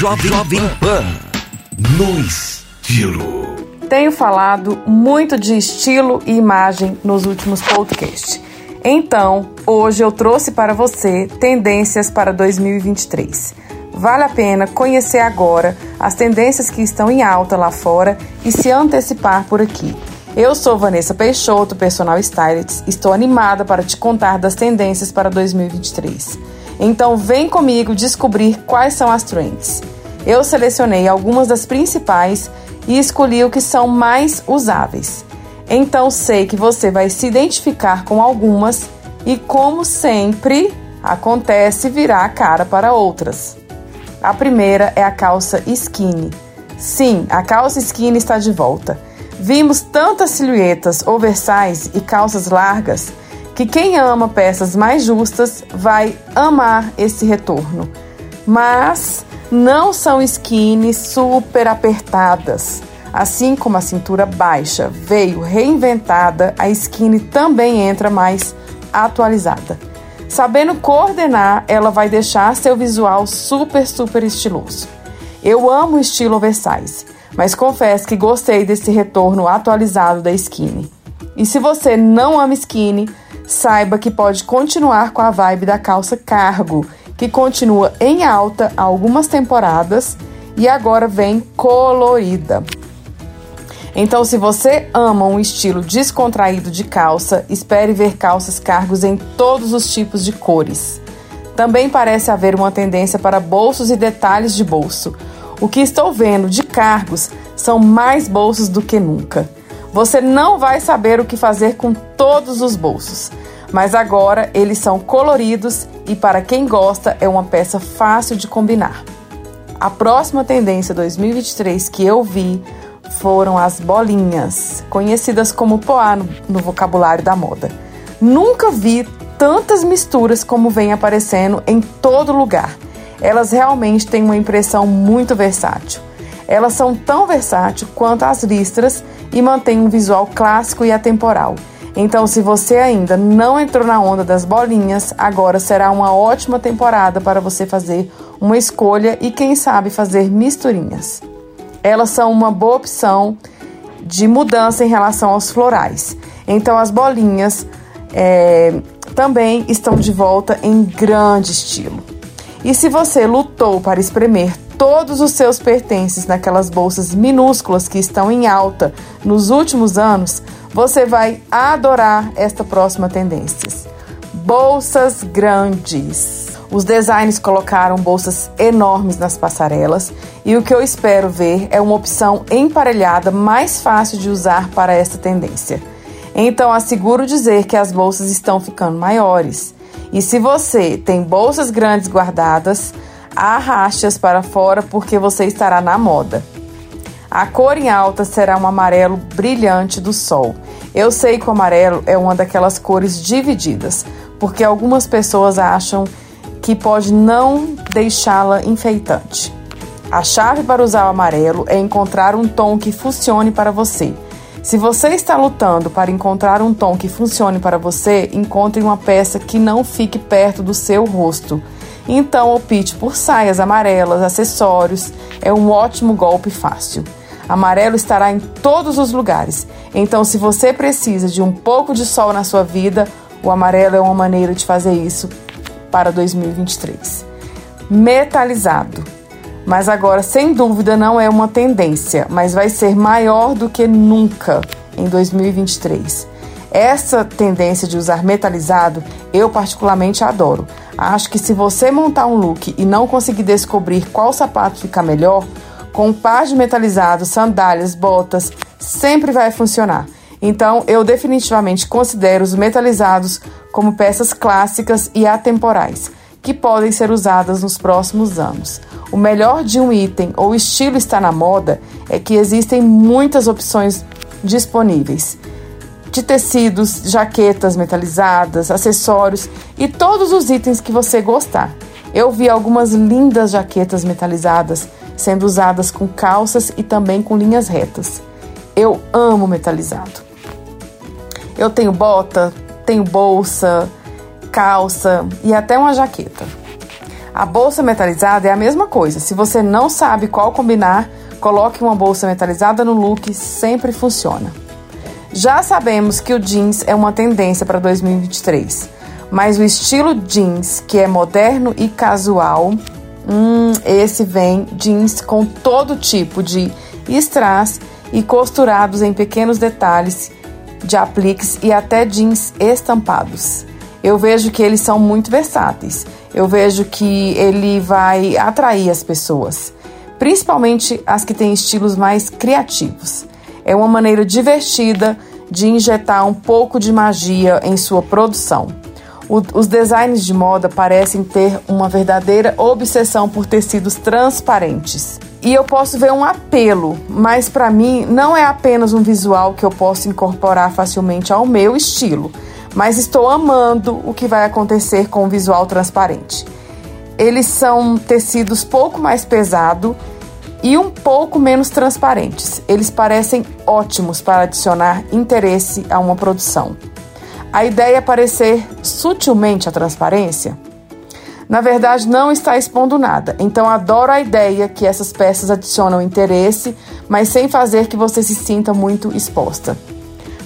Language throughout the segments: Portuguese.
Jovem, Jovem Pan no estilo. Tenho falado muito de estilo e imagem nos últimos podcasts. Então, hoje eu trouxe para você tendências para 2023. Vale a pena conhecer agora as tendências que estão em alta lá fora e se antecipar por aqui. Eu sou Vanessa Peixoto, personal stylist. Estou animada para te contar das tendências para 2023. Então vem comigo descobrir quais são as trends. Eu selecionei algumas das principais e escolhi o que são mais usáveis. Então sei que você vai se identificar com algumas e, como sempre acontece, virar a cara para outras. A primeira é a calça skinny. Sim, a calça skinny está de volta. Vimos tantas silhuetas oversize e calças largas que quem ama peças mais justas vai amar esse retorno. Mas não são skinny super apertadas. Assim como a cintura baixa veio reinventada, a skinny também entra mais atualizada. Sabendo coordenar, ela vai deixar seu visual super, super estiloso. Eu amo o estilo oversize, mas confesso que gostei desse retorno atualizado da skinny. E se você não ama skinny, saiba que pode continuar com a vibe da calça cargo, que continua em alta há algumas temporadas e agora vem colorida. Então, se você ama um estilo descontraído de calça, espere ver calças cargos em todos os tipos de cores. Também parece haver uma tendência para bolsos e detalhes de bolso. O que estou vendo de cargos são mais bolsos do que nunca. Você não vai saber o que fazer com todos os bolsos, mas agora eles são coloridos e para quem gosta é uma peça fácil de combinar. A próxima tendência 2023 que eu vi foram as bolinhas, conhecidas como poá no, no vocabulário da moda. Nunca vi tantas misturas como vem aparecendo em todo lugar. Elas realmente têm uma impressão muito versátil. Elas são tão versáteis quanto as listras e mantêm um visual clássico e atemporal. Então, se você ainda não entrou na onda das bolinhas, agora será uma ótima temporada para você fazer uma escolha e, quem sabe, fazer misturinhas. Elas são uma boa opção de mudança em relação aos florais. Então, as bolinhas é, também estão de volta em grande estilo. E se você lutou para espremer todos os seus pertences naquelas bolsas minúsculas que estão em alta nos últimos anos, você vai adorar esta próxima tendência. Bolsas grandes. Os designers colocaram bolsas enormes nas passarelas e o que eu espero ver é uma opção emparelhada mais fácil de usar para esta tendência. Então, asseguro dizer que as bolsas estão ficando maiores. E se você tem bolsas grandes guardadas, arraste-as para fora porque você estará na moda. A cor em alta será um amarelo brilhante do sol. Eu sei que o amarelo é uma daquelas cores divididas, porque algumas pessoas acham que pode não deixá-la enfeitante. A chave para usar o amarelo é encontrar um tom que funcione para você. Se você está lutando para encontrar um tom que funcione para você, encontre uma peça que não fique perto do seu rosto. Então opte por saias amarelas, acessórios, é um ótimo golpe fácil. Amarelo estará em todos os lugares. Então, se você precisa de um pouco de sol na sua vida, o amarelo é uma maneira de fazer isso para 2023. Metalizado. Mas agora, sem dúvida, não é uma tendência, mas vai ser maior do que nunca em 2023. Essa tendência de usar metalizado eu particularmente adoro. Acho que se você montar um look e não conseguir descobrir qual sapato fica melhor, com um par de metalizado, sandálias, botas, sempre vai funcionar. Então, eu definitivamente considero os metalizados como peças clássicas e atemporais, que podem ser usadas nos próximos anos. O melhor de um item ou estilo está na moda é que existem muitas opções disponíveis de tecidos, jaquetas metalizadas, acessórios e todos os itens que você gostar. Eu vi algumas lindas jaquetas metalizadas sendo usadas com calças e também com linhas retas. Eu amo metalizado. Eu tenho bota, tenho bolsa, calça e até uma jaqueta. A bolsa metalizada é a mesma coisa. Se você não sabe qual combinar, coloque uma bolsa metalizada no look, sempre funciona. Já sabemos que o jeans é uma tendência para 2023, mas o estilo jeans, que é moderno e casual, hum, esse vem jeans com todo tipo de strass e costurados em pequenos detalhes de apliques e até jeans estampados. Eu vejo que eles são muito versáteis. Eu vejo que ele vai atrair as pessoas, principalmente as que têm estilos mais criativos. É uma maneira divertida de injetar um pouco de magia em sua produção. O, os designs de moda parecem ter uma verdadeira obsessão por tecidos transparentes. E eu posso ver um apelo, mas para mim não é apenas um visual que eu posso incorporar facilmente ao meu estilo, mas estou amando o que vai acontecer com o visual transparente. Eles são tecidos pouco mais pesado e um pouco menos transparentes. Eles parecem ótimos para adicionar interesse a uma produção. A ideia é parecer sutilmente a transparência. Na verdade, não está expondo nada, então adoro a ideia que essas peças adicionam interesse, mas sem fazer que você se sinta muito exposta.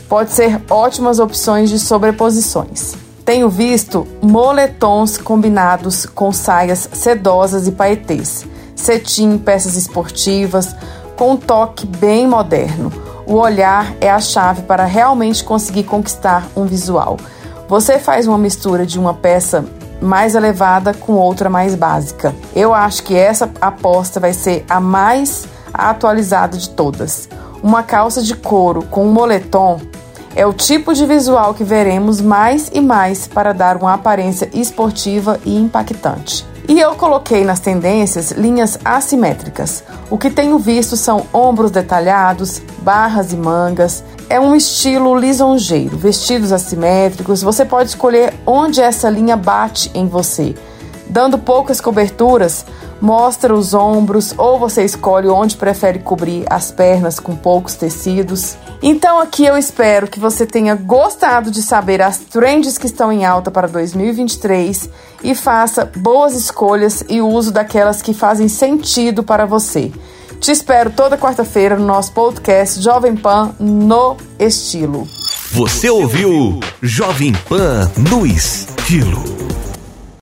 Pode ser ótimas opções de sobreposições. Tenho visto moletons combinados com saias sedosas e paetês cetim, peças esportivas, com um toque bem moderno. O olhar é a chave para realmente conseguir conquistar um visual. Você faz uma mistura de uma peça mais elevada com outra mais básica. Eu acho que essa aposta vai ser a mais atualizada de todas. Uma calça de couro com um moletom é o tipo de visual que veremos mais e mais para dar uma aparência esportiva e impactante. E eu coloquei nas tendências linhas assimétricas. O que tenho visto são ombros detalhados, barras e mangas. É um estilo lisonjeiro, vestidos assimétricos. Você pode escolher onde essa linha bate em você. Dando poucas coberturas, mostra os ombros ou você escolhe onde prefere cobrir as pernas com poucos tecidos. Então aqui eu espero que você tenha gostado de saber as trends que estão em alta para 2023 e faça boas escolhas e uso daquelas que fazem sentido para você. Te espero toda quarta-feira no nosso podcast Jovem Pan no Estilo. Você ouviu Jovem Pan no Estilo.